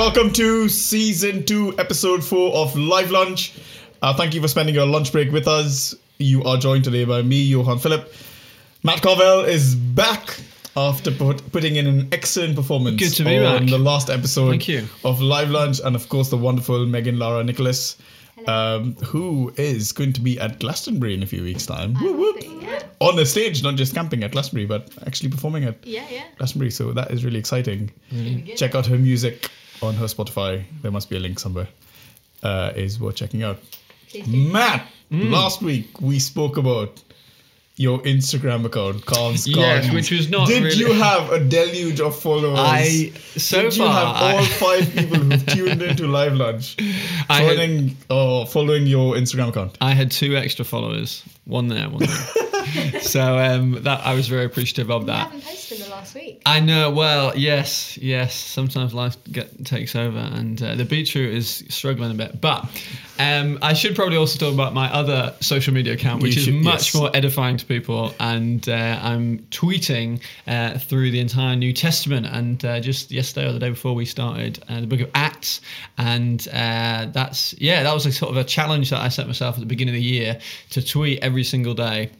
Welcome to season two, episode four of Live Lunch. Uh, thank you for spending your lunch break with us. You are joined today by me, Johan Philip. Matt Carvel is back after put, putting in an excellent performance Good to be on back. the last episode Thank you. of Live Lunch, and of course the wonderful Megan Lara Nicholas, um, who is going to be at Glastonbury in a few weeks' time. Whoop, whoop. On the stage, not just camping at Glastonbury, but actually performing at yeah, yeah. Glastonbury. So that is really exciting. Good. Check out her music on her Spotify. There must be a link somewhere. Uh, is worth checking out. Matt, Mm. last week we spoke about your Instagram account, Carl's Yes, Gardens. which was not Did really- you have a deluge of followers? I so Did you far have all I, five people who tuned into Live Lunch I had- joining or following your Instagram account? I had two extra followers, one there, one there. so um, that I was very appreciative of I that. haven't posted in the last week. I know. Well, yes, yes. Sometimes life get, takes over, and uh, the beetroot is struggling a bit. But um, I should probably also talk about my other social media account, which You is should, much yes. more edifying to people. And uh, I'm tweeting uh, through the entire New Testament. And uh, just yesterday or the day before, we started uh, the Book of Acts, and uh, that's yeah, that was a sort of a challenge that I set myself at the beginning of the year to tweet every single day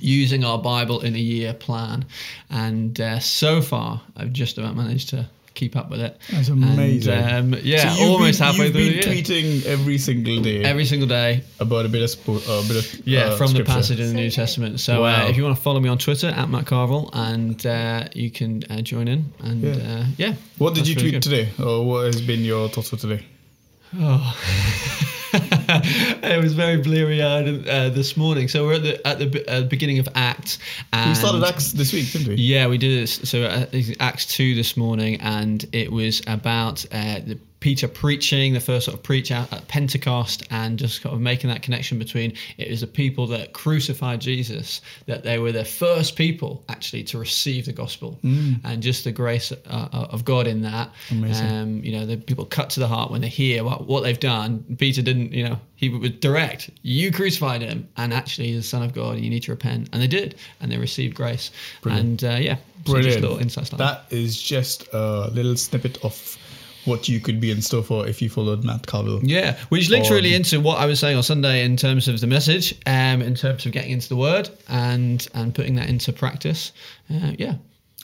using our Bible in a year plan. And uh, so far, I've just about managed to keep up with it. That's amazing. And, um, yeah, So you've almost been, halfway you've through been the year. tweeting every single day Every single day, about a bit of sport, a bit of yeah, uh, from the passage in the New. Testament. So Wow. uh, if you want to follow me on Twitter at Matt Carvel, and uh, you can uh, join in. And Yeah. yeah, uh, yeah What did you tweet today, or what has been your thoughts for today? Oh. it was very bleary eyed uh, this morning. So we're at the at the uh, beginning of Acts. We started Acts this week, didn't we? Yeah, we did this. So uh, Acts two this morning, and it was about uh, the Peter preaching, the first sort of preach out at Pentecost, and just kind of making that connection between it was the people that crucified Jesus, that they were the first people actually to receive the gospel, and just the grace uh, of God in that. Amazing. Um, you know, the people cut to the heart when they hear what, what they've done. Peter didn't, you know, he was direct. You crucified him, and actually he's the Son of God, and you need to repent. And they did, and they received grace. Brilliant. And uh, yeah, so Brilliant. just little insights like that. That is just a little snippet of what you could be in store for if you followed Matt Carville. Yeah, which links really into what I was saying on Sunday in terms of the message, um, in terms of getting into the word and and putting that into practice. Uh, yeah,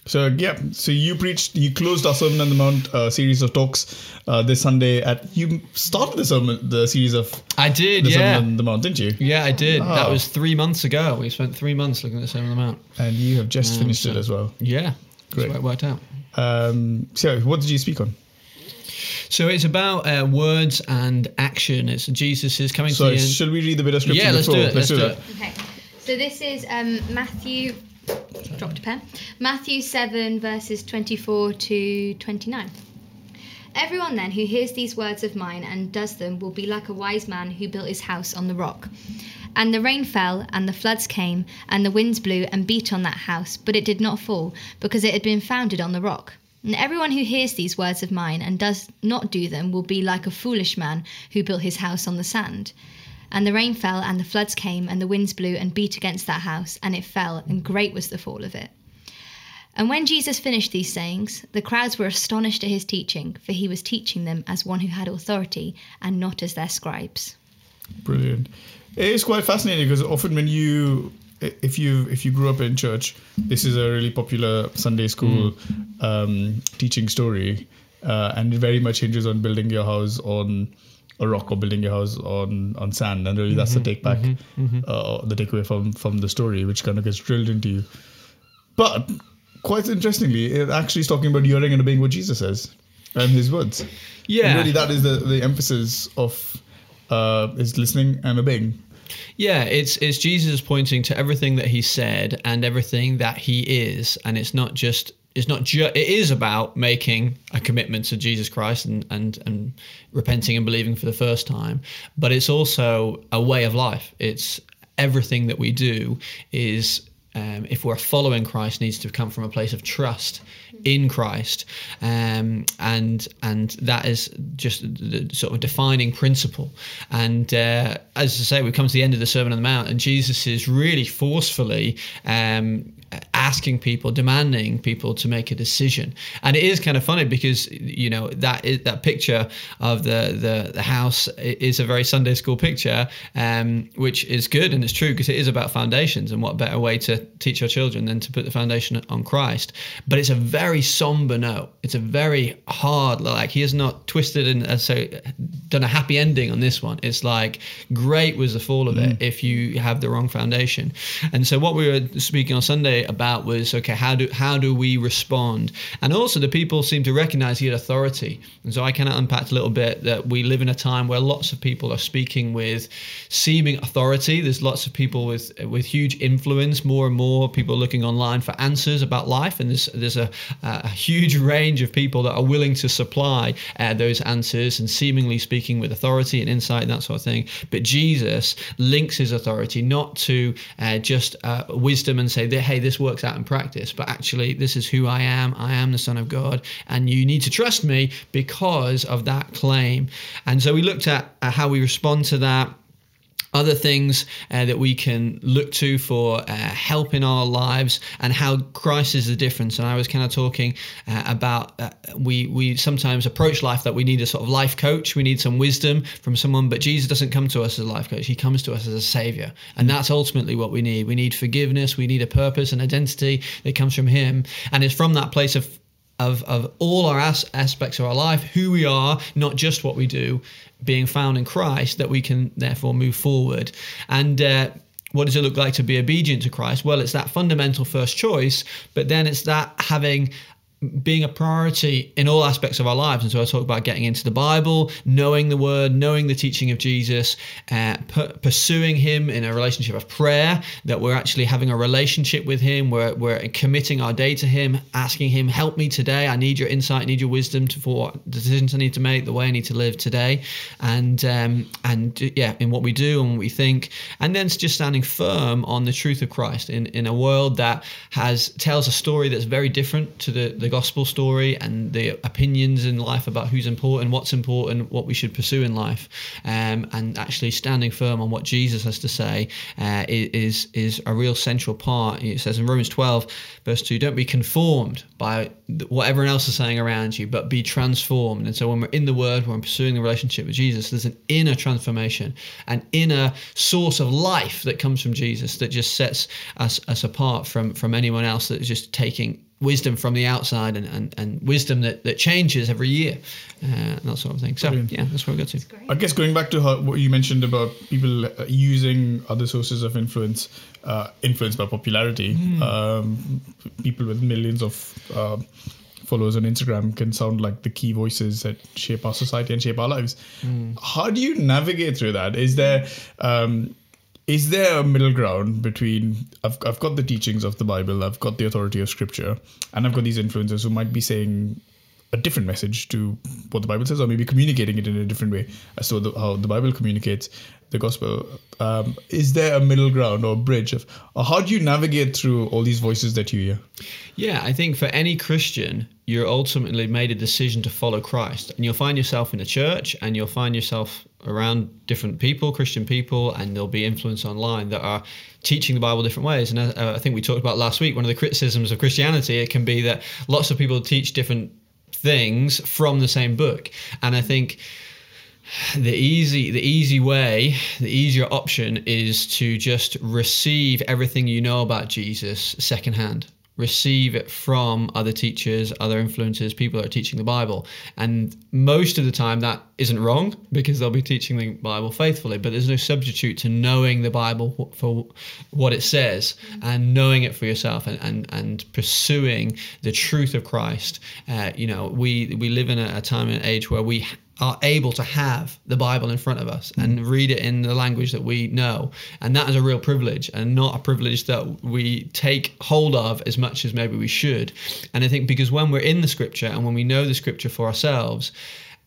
So yeah, so you preached, you closed our Sermon on the Mount uh, series of talks uh, this Sunday. At you started the sermon, the series of I did. the Yeah, Sermon on the Mount, didn't you? yeah, I did. That Oh. was three months ago. We spent three months looking at the Sermon on the Mount. And you have just finished it as well. Yeah, Great. it worked out. Um, so what did you speak on? So it's about uh, words and action. It's Jesus is coming So to the end. should we read the bit of scripture Yeah, let's do it. Let's do that. it. Okay. So this is um, Matthew. Dropped a pen. Matthew 7, verses 24 to 29. Everyone then who hears these words of mine and does them will be like a wise man who built his house on the rock. And the rain fell, and the floods came, and the winds blew and beat on that house, but it did not fall, because it had been founded on the rock. And everyone who hears these words of mine and does not do them will be like a foolish man who built his house on the sand. And the rain fell, and the floods came, and the winds blew and beat against that house, and it fell, and great was the fall of it. And when Jesus finished these sayings, the crowds were astonished at his teaching, for he was teaching them as one who had authority, and not as their scribes. Brilliant. It is quite fascinating because often when you, if you if you grew up in church, this is a really popular Sunday school um, teaching story, uh, and it very much hinges on building your house on a rock or building your house on on sand, and really that's the take back, uh, the takeaway from from the story, which kind of gets drilled into you. But quite interestingly, it actually is talking about hearing and obeying what Jesus says and His words. Yeah. And really, that is the the emphasis of uh, is listening and obeying. Yeah, it's it's Jesus pointing to everything that he said and everything that he is, and it's not just it's not ju- it is about making a commitment to Jesus Christ and and and repenting and believing for the first time, but it's also a way of life. It's everything that we do is um, if we're following Christ, needs to come from a place of trust in Christ, um, and and that is just the sort of defining principle. And uh, as I say, we come to the end of the Sermon on the Mount, and Jesus is really forcefully um, asking people, demanding people to make a decision. And it is kind of funny because you know that is, that picture of the, the the house is a very Sunday school picture, um, which is good and it's true because it is about foundations. And what better way to teach our children than to put the foundation on Christ? But it's a very somber note. It's a very hard. Like he has not twisted and uh, so done a happy ending on this one. It's like great was the fall of it if you have the wrong foundation. And so what we were speaking on Sunday about was okay, how do how do we respond? And also the people seem to recognize he had authority. And so I kind of unpacked a little bit that we live in a time where lots of people are speaking with seeming authority. There's lots of people with with huge influence. More and more people looking online for answers about life, and there's there's a, a huge range of people that are willing to supply uh, those answers and seemingly speaking with authority and insight and that sort of thing. But Jesus links his authority not to uh, just uh, wisdom and say that hey this works out in practice, but actually this is who I am. I am the Son of God, and you need to trust me because of that claim. And so we looked at how we respond to that other things uh, that we can look to for uh, help in our lives and how Christ is the difference. And I was kind of talking uh, about uh, we we sometimes approach life that we need a sort of life coach, we need some wisdom from someone, but Jesus doesn't come to us as a life coach. He comes to us as a savior, and that's ultimately what we need. We need forgiveness, we need a purpose and identity that comes from Him, and it's from that place of of, of all our as- aspects of our life, who we are, not just what we do, being found in Christ, that we can therefore move forward. And uh, what does it look like to be obedient to Christ? Well, it's that fundamental first choice, but then it's that having being a priority in all aspects of our lives. And so I talk about getting into the Bible, knowing the Word, knowing the teaching of Jesus, uh, p- pursuing Him in a relationship of prayer, that we're actually having a relationship with Him, we're, we're committing our day to Him, asking Him, help me today. I need your insight, I need your wisdom to, for decisions I need to make, the way I need to live today. And, um, and yeah, in what we do and what we think. And then just standing firm on the truth of Christ in, in a world that has tells a story that's very different to the, the gospel story and the opinions in life about who's important, what's important, what we should pursue in life, um, and actually standing firm on what Jesus has to say uh, is is a real central part. It says in Romans 12, verse 2, don't be conformed by what everyone else is saying around you, but be transformed. And so when we're in the Word, when we're pursuing the relationship with Jesus, there's an inner transformation, an inner source of life that comes from Jesus that just sets us, us apart from, from anyone else that is just taking wisdom from the outside and, and, and wisdom that, that changes every year uh, and that sort of thing. So, Brilliant. yeah, that's where we got to. I guess going back to how, what you mentioned about people uh, using other sources of influence, uh, influence by popularity, um, people with millions of uh, followers on Instagram can sound like the key voices that shape our society and shape our lives. How do you navigate through that? Is there um, is there a middle ground between I've, I've got the teachings of the Bible, I've got the authority of Scripture, and I've got these influencers who might be saying a different message to what the Bible says, or maybe communicating it in a different way as to the, how the Bible communicates the gospel. Um, is there a middle ground or a bridge of, or how do you navigate through all these voices that you hear? Yeah, I think for any Christian, you're ultimately made a decision to follow Christ. And you'll find yourself in a church and you'll find yourself around different people, Christian people, and there'll be influence online that are teaching the Bible different ways. And uh, I think we talked about last week, one of the criticisms of Christianity, it can be that lots of people teach different things from the same book. And I think the easy the easy way the easier option is to just receive everything you know about jesus secondhand receive it from other teachers other influences, people that are teaching the bible. And most of the time that isn't wrong because they'll be teaching the bible faithfully but there's no substitute to knowing the bible for what it says and knowing it for yourself and and, and pursuing the truth of christ. Uh, you know we we live in a, a time and age where we are able to have the Bible in front of us and read it in the language that we know. And that is a real privilege and not a privilege that we take hold of as much as maybe we should. And I think because when we're in the scripture and when we know the scripture for ourselves,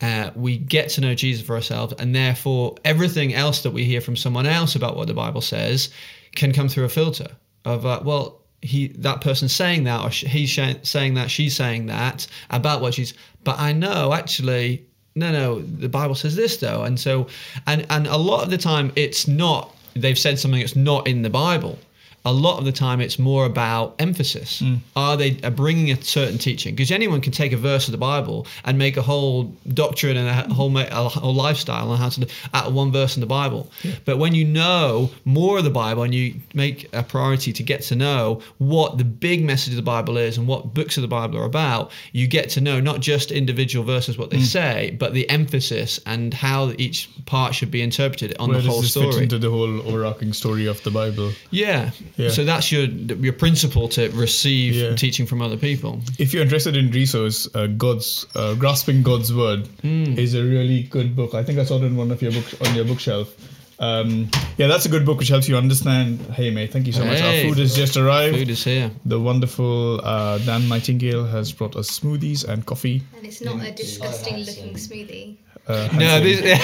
uh, we get to know Jesus for ourselves, and therefore everything else that we hear from someone else about what the Bible says can come through a filter of, uh, well, he that person's saying that, or he's saying that, she's saying that about what she's. But I know actually no no the bible says this though. And so and and a lot of the time it's not they've said something that's not in the bible a lot of the time it's more about emphasis. Mm. Are they are bringing a certain teaching? Because anyone can take a verse of the Bible and make a whole doctrine and a whole a whole lifestyle on how to out of one verse in the Bible. But when you know more of the Bible and you make a priority to get to know what the big message of the Bible is and what books of the Bible are about, you get to know not just individual verses what they mm. say, but the emphasis and how each part should be interpreted on Where the does whole this fit into the whole overarching story of the Bible? Yeah. Yeah. So that's your your principle to receive Yeah. teaching from other people. If you're interested in resource, uh, God's uh, Grasping God's Word Hmm. is a really good book. I think I saw it in one of your books on your bookshelf. Um, yeah, that's a good book which helps you understand. Hey, mate, thank you so much. Our food has just arrived. Food is here. The wonderful uh, Dan Nightingale has brought us smoothies and coffee. And it's not a disgusting looking smoothie. Uh, No, this,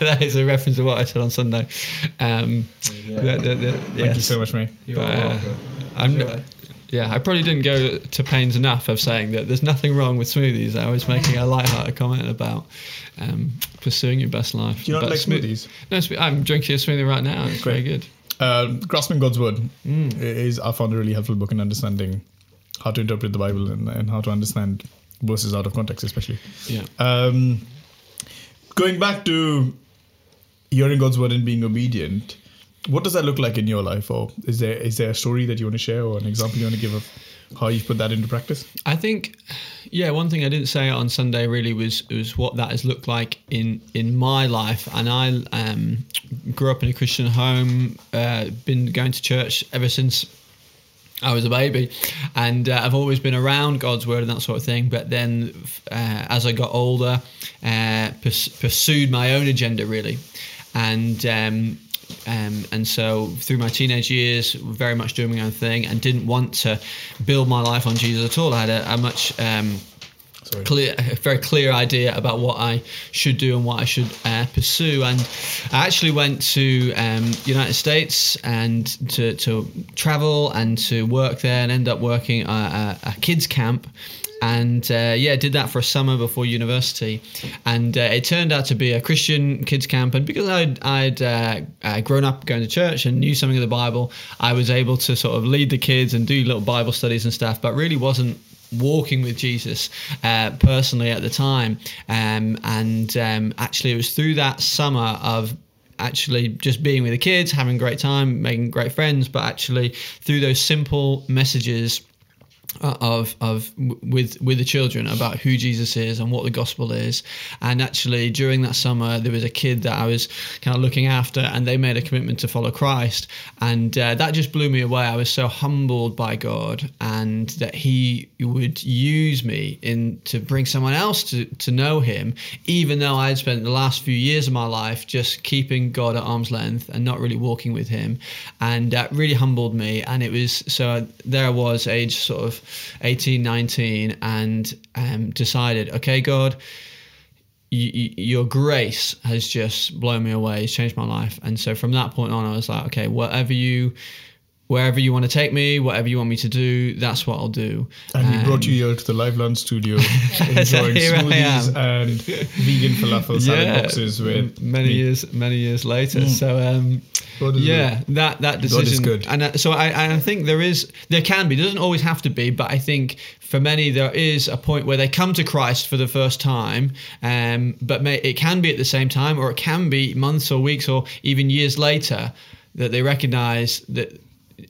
that is a reference to what I said on Sunday. Um, the- the- the- Thank yes. you so much, mate. But, uh, I'm, yeah, I probably didn't go to pains enough of saying that there's nothing wrong with smoothies. I was making a light-hearted comment about um, pursuing your best life. Do you not like smo- smoothies? No, I'm drinking a smoothie right now. It's very good. Uh, Grasping God's Word Mm. is, I found a really helpful book in understanding how to interpret the Bible and, and how to understand verses out of context, especially. Yeah. Um, going back to hearing God's word and being obedient, what does that look like in your life? Or is there is there a story that you want to share or an example you want to give of how you've put that into practice? I think, yeah, one thing I didn't say on Sunday really was was what that has looked like in in my life. And I um, grew up in a Christian home, uh, been going to church ever since I was a baby, and uh, I've always been around God's word and that sort of thing. But then, uh, as I got older, uh, purs- pursued my own agenda really, and. Um, um, and so through my teenage years, very much doing my own thing, and didn't want to build my life on Jesus at all. I had a, a much um, Sorry. clear, very clear idea about what I should do and what I should uh, pursue. And I actually went to um, United States and to, to travel and to work there, and end up working at a, a kids camp. And uh, yeah, did that for a summer before university, and uh, it turned out to be a Christian kids camp. And because I'd, I'd uh, uh, grown up going to church and knew something of the Bible, I was able to sort of lead the kids and do little Bible studies and stuff. But really wasn't walking with Jesus uh, personally at the time. Um, and um, actually, it was through that summer of actually just being with the kids, having a great time, making great friends, but actually through those simple messages of of with with the children about who Jesus is and what the gospel is. And actually, during that summer, there was a kid that I was kind of looking after, and they made a commitment to follow Christ, and uh, that just blew me away. I was so humbled by God, and that He would use me in to bring someone else to to know Him, even though I had spent the last few years of my life just keeping God at arm's length and not really walking with Him, and that really humbled me. And it was so there I was, age sort of 18, 19, and um, decided, okay, God, your grace has just blown me away. It's changed my life. And so from that point on, I was like, okay, whatever you, wherever you want to take me, whatever you want me to do, that's what I'll do. And we brought Um, you here to the Live Lunch studio, enjoying smoothies and vegan falafel salad boxes with many meat. years, many years later. So um, yeah, that that God is decision. good. And uh, so I, I think there is, there can be, doesn't always have to be, but I think for many there is a point where they come to Christ for the first time, um, but may, it can be at the same time, or it can be months or weeks or even years later that they recognize that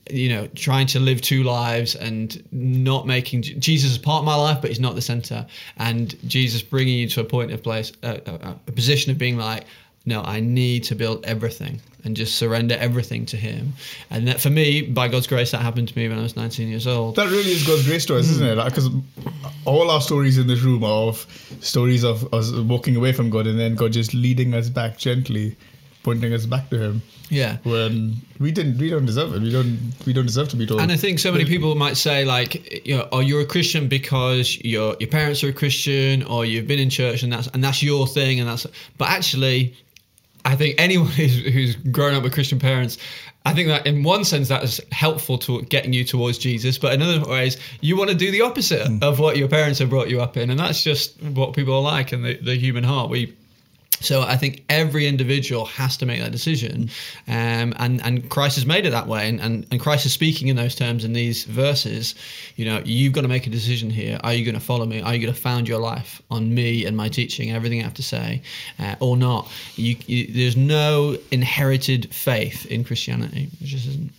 you know trying to live two lives and not making jesus is part of my life but he's not the center. And jesus bringing you to a point of place a, a, position of being like no i need to build everything and just surrender everything to him. And that for me by god's grace that happened to me when i was 19 years old. That really is God's grace to us, isn't it? Because all our stories in this room are of stories of us walking away from God and then God just leading us back gently, pointing us back to Him yeah when we didn't, we don't deserve it. We don't, we don't deserve to be told. And I think so many people might say like, you know, oh, you're a Christian because your your parents are a Christian or you've been in church and that's and that's your thing and that's. But actually, I think anyone who's, who's grown up with Christian parents, I think that in one sense that is helpful to getting you towards Jesus, but in other ways you want to do the opposite hmm. of what your parents have brought you up in, and that's just what people are like and the, the human heart. We So I think every individual has to make that decision, um, and and Christ has made it that way, and, and and Christ is speaking in those terms in these verses. You know, you've got to make a decision here. Are you going to follow me? Are you going to found your life on me and my teaching, everything I have to say, uh, or not? You, you, there's no inherited faith in Christianity. It just isn't.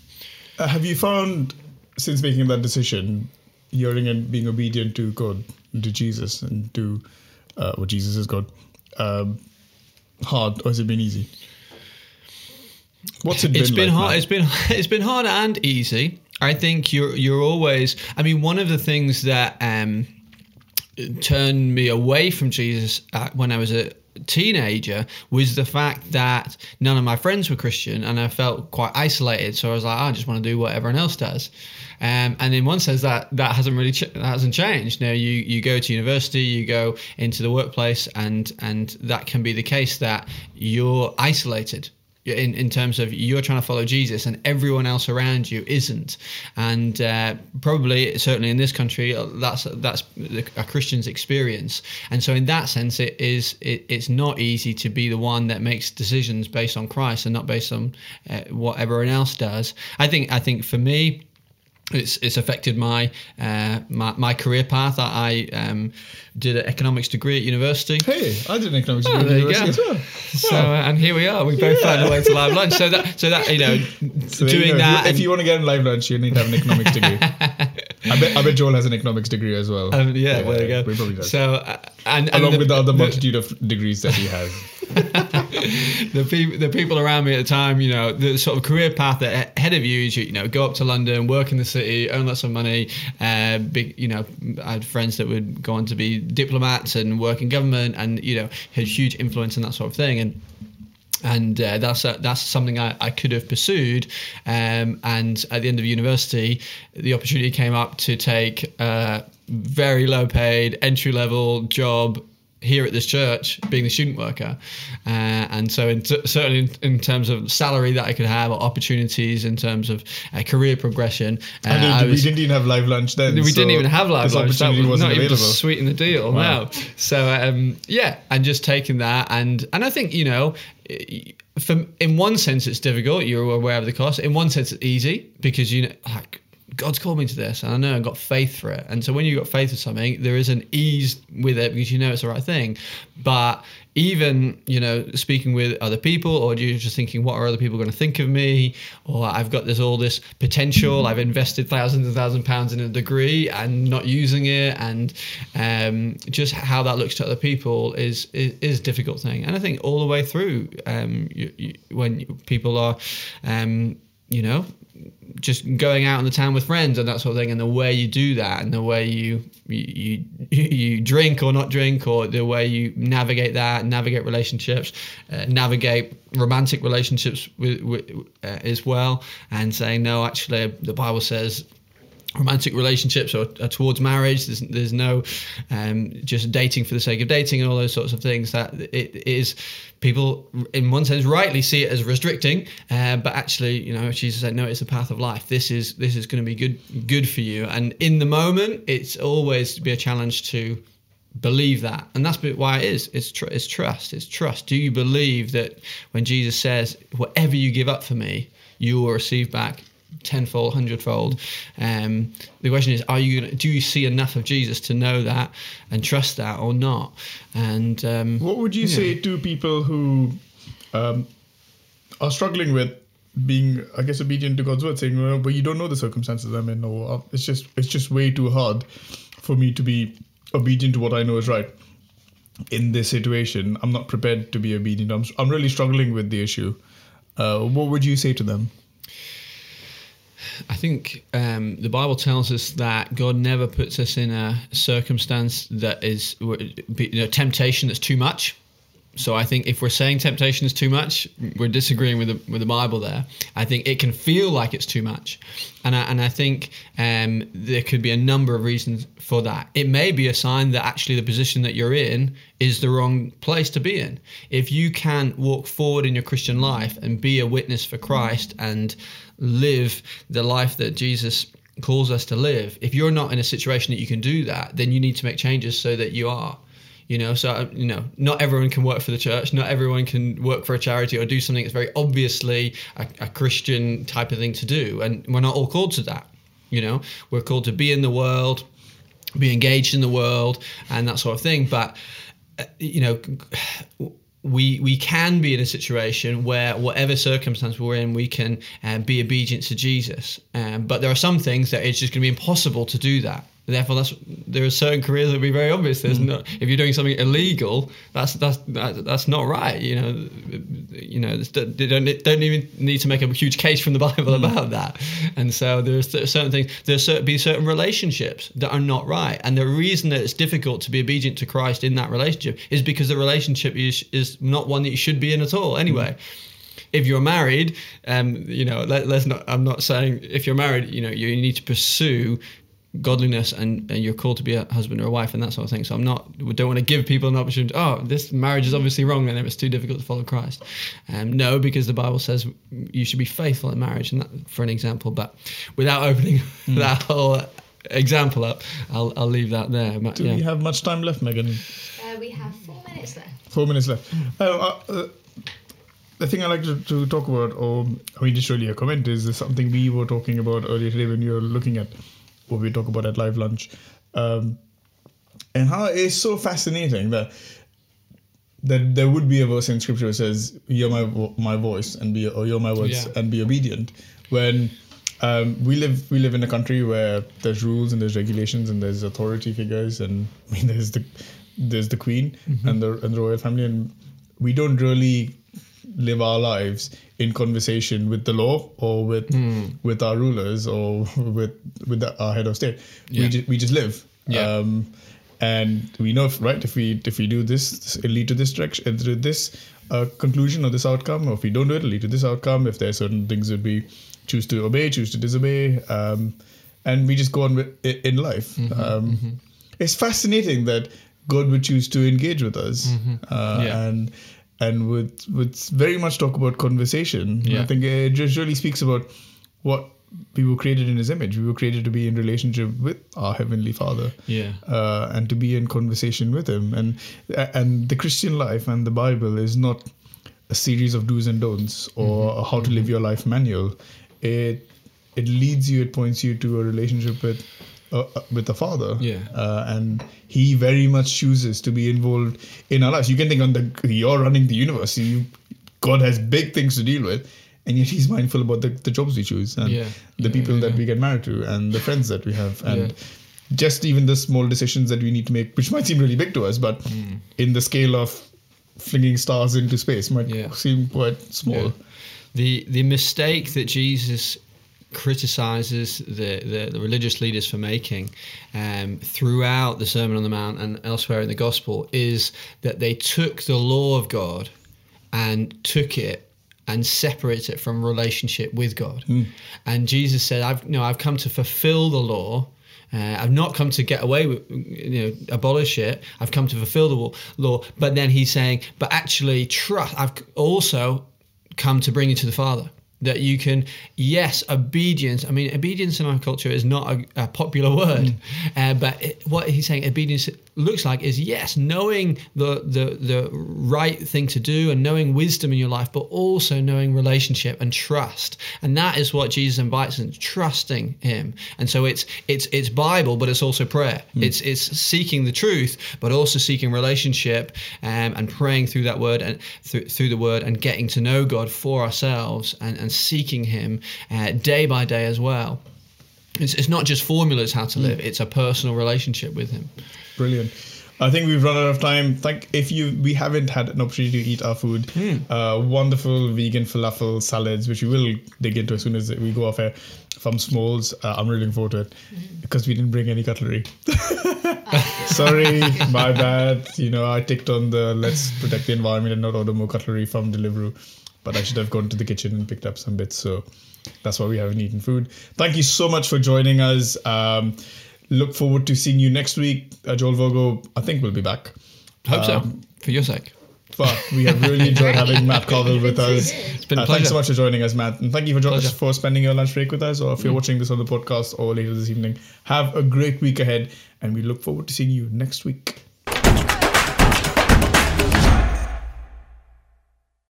Uh, have you found since making that decision, hearing and being obedient to God, to Jesus, and to uh, what Jesus is God, um, hard or has it been easy? What's it been? It's been, like hard. now? It's been it's been hard and easy. I think you're you're always. I mean, one of the things that um, turned me away from Jesus when I was a teenager was the fact that none of my friends were Christian and I felt quite isolated. So I was like, "Oh, I just want to do what everyone else does. Um, and in one sense, that that hasn't really ch- that hasn't changed. Know, you you go to university, you go into the workplace, and and that can be the case that you're isolated in, in terms of you're trying to follow Jesus and everyone else around you isn't. And uh, probably, certainly in this country, that's that's a Christian's experience. And so, in that sense, it is it, it's not easy to be the one that makes decisions based on Christ and not based on uh, what everyone else does. I think I think for me it's it's affected my uh, my, my career path. I, I um, did an economics degree at university. Hey, I did an economics Oh, degree at you university well. So uh, and here we are. We both found our way to live lunch. So that so that you know So there you doing that. If and- you want to get in live lunch, you need to have an economics degree. I bet, I bet Joel has an economics degree as well. um, yeah, there you go. He probably does. So uh, and, and Along with the other the, multitude of degrees that he has. the people the people around me at the time, you know, the sort of career path ahead of you is you, you know go up to London, work in the city, earn lots of money. Uh, big, you know, I had friends that would go on to be diplomats and work in government, and you know had huge influence and that sort of thing. And and uh, that's uh, that's something I, I could have pursued. Um, and at the end of university, the opportunity came up to take a very low paid entry level job here at this church, being the student worker. Uh, and so, in t- certainly in, in terms of salary that I could have, or opportunities in terms of uh, career progression, uh, And I we didn't even have live lunch then. we so didn't even have live lunch. That was wasn't not even available. to sweeten the deal. Wow. No. So um, yeah, and just taking that, and and I think you know, from in one sense it's difficult. You're aware of the cost. In one sense it's easy because you know like. God's called me to this, and I know I've got faith for it. And so, when you've got faith for something, there is an ease with it because you know it's the right thing. But even you know, speaking with other people, or you're just thinking, what are other people going to think of me? Or I've got this all this potential. I've invested thousands and thousands of pounds in a degree and not using it, and um, just how that looks to other people is, is is a difficult thing. And I think all the way through, um, you, you, when people are, um, you know, just going out in the town with friends and that sort of thing, and the way you do that, and the way you you you, drink or not drink, or the way you navigate that, navigate relationships, uh, navigate romantic relationships with, with uh, as well, and saying no, actually, the Bible says romantic relationships or, or towards marriage. There's there's no um, just dating for the sake of dating and all those sorts of things. That it is people in one sense rightly see it as restricting, uh, but actually you know Jesus said no, it's the path of life. This is this is going to be good good for you. And in the moment, it's always to be a challenge to believe that and that's why it is it's, tr- it's trust it's trust do you believe that when jesus says whatever you give up for me you will receive back tenfold hundredfold um, the question is are you gonna, do you see enough of jesus to know that and trust that or not and um, What would you say to people who um, are struggling with being, I guess, obedient to God's word, saying, well, "But you don't know the circumstances I'm in, or uh, it's just it's just way too hard for me to be obedient to what I know is right." In this situation, I'm not prepared to be obedient. I'm I'm really struggling with the issue. Uh, what would you say to them? I think um, the Bible tells us that God never puts us in a circumstance that is you know, temptation that's too much. So I think if we're saying temptation is too much, we're disagreeing with the, with the Bible there. I think it can feel like it's too much, and I, and I think um, there could be a number of reasons for that. It may be a sign that actually the position that you're in is the wrong place to be in. If you can walk forward in your Christian life and be a witness for Christ and live the life that Jesus calls us to live, if you're not in a situation that you can do that, then you need to make changes so that you are. You know, so uh, you know, not everyone can work for the church. Not everyone can work for a charity or do something that's very obviously a, a Christian type of thing to do, and we're not all called to that. You know, we're called to be in the world, be engaged in the world, and that sort of thing. But uh, you know, we we can be in a situation where whatever circumstance we're in, we can um, be obedient to Jesus. Um, but there are some things that it's just going to be impossible to do that. Therefore, that's there are certain careers that will be very obvious. There's Mm. no if you're doing something illegal, that's that's that, that's not right. You know, you know, they don't don't even need to make a huge case from the Bible Mm. about that. And so there's certain things. There's certain, be certain relationships that are not right, and the reason that it's difficult to be obedient to Christ in that relationship is because the relationship is is not one that you should be in at all. Anyway if you're married, um, you know, let, let's not. I'm not saying if you're married, you know, you need to pursue godliness and, and you're called to be a husband or a wife and that sort of thing. So I'm not. We don't want to give people an opportunity. Oh, this marriage is obviously wrong and it's too difficult to follow Christ. Um, no, because the Bible says you should be faithful in marriage, and that, for an example. But without opening that whole example up, I'll I'll leave that there. But, Do yeah. we have much time left, Megan? Uh, we have four minutes left. Four minutes left. Uh, uh, uh, the thing I like to, to talk about, or I mean, just really a comment, is something we were talking about earlier today when you were looking at what we talk about at live lunch, um, and how it's so fascinating that that there would be a verse in scripture that says, "Hear my vo- my voice and be or hear my words Yeah. and be obedient." When um, we live we live in a country where there's rules and there's regulations and there's authority figures and I mean there's the there's the queen and the and the royal family and we don't really live our lives in conversation with the law or with with our rulers or with with the, our head of state. We Yeah. just we just live. Yeah. Um, and we know if, right if we if we do this it'll lead to this direction uh, to this uh, conclusion or this outcome or if we don't do it it'll lead to this outcome if there are certain things that we choose to obey choose to disobey um, and we just go on with in life um, it's fascinating that god would choose to engage with us uh, Yeah. and and would would very much talk about conversation Yeah. i think it just really speaks about what we were created in his image we were created to be in relationship with our heavenly father Yeah. uh, and to be in conversation with him and and the christian life and the bible is not a series of do's and don'ts or Mm-hmm. a how to live your life manual it it leads you it points you to a relationship with uh, uh, with the father. Yeah. uh, and he very much chooses to be involved in our lives. You can think on the you're running the universe. You god has big things to deal with. And yet he's mindful about the, the jobs we choose and Yeah. the Yeah, people yeah, that we get married to and the friends that we have. And just even the small decisions that we need to make which might seem really big to us but Hmm. in the scale of flinging stars into space might seem quite small. The the mistake that Jesus criticizes the, the, the religious leaders for making um, throughout the Sermon on the Mount and elsewhere in the Gospel is that they took the law of God and took it and separated it from relationship with God. And Jesus said, "I've no, I've come to fulfill the law." Uh, I've not come to get away with, you know, abolish it. I've come to fulfill the law. But then he's saying, but actually, trust. I've also come to bring you to the Father. That you can, yes, obedience. I mean, obedience in our culture is not a, a popular word, uh, but it, what he's saying obedience looks like is yes, knowing the, the the right thing to do and knowing wisdom in your life, but also knowing relationship and trust. And that is what Jesus invites us, trusting Him. And so it's it's it's Bible, but it's also prayer. It's it's seeking the truth, but also seeking relationship um, and praying through that word and through, through the word and getting to know God for ourselves and, and seeking Him uh, day by day as well. It's, it's not just formulas how to live; it's a personal relationship with Him. Brilliant. I think we've run out of time. Thank if you we haven't had an opportunity to eat our food. Hmm. Uh, wonderful vegan falafel salads, which we will dig into as soon as we go off air from Smalls. Uh, I'm really looking forward to it because we didn't bring any cutlery. Sorry, my bad. You know, I ticked on the let's protect the environment and not order more cutlery from Deliveroo. But I should have gone to the kitchen and picked up some bits. So that's why we haven't eaten food. Thank you so much for joining us. Um, look forward to seeing you next week. Uh, Joel Vogo, I think, we'll be back. Hope Um, so, for your sake. But we have really enjoyed having Matt Carville with us. It's been a Uh, thanks so much for joining us, Matt. And thank you for, jo- Pleasure. for spending your lunch break with us, or if you're watching this on the podcast or later this evening. Have a great week ahead, and we look forward to seeing you next week.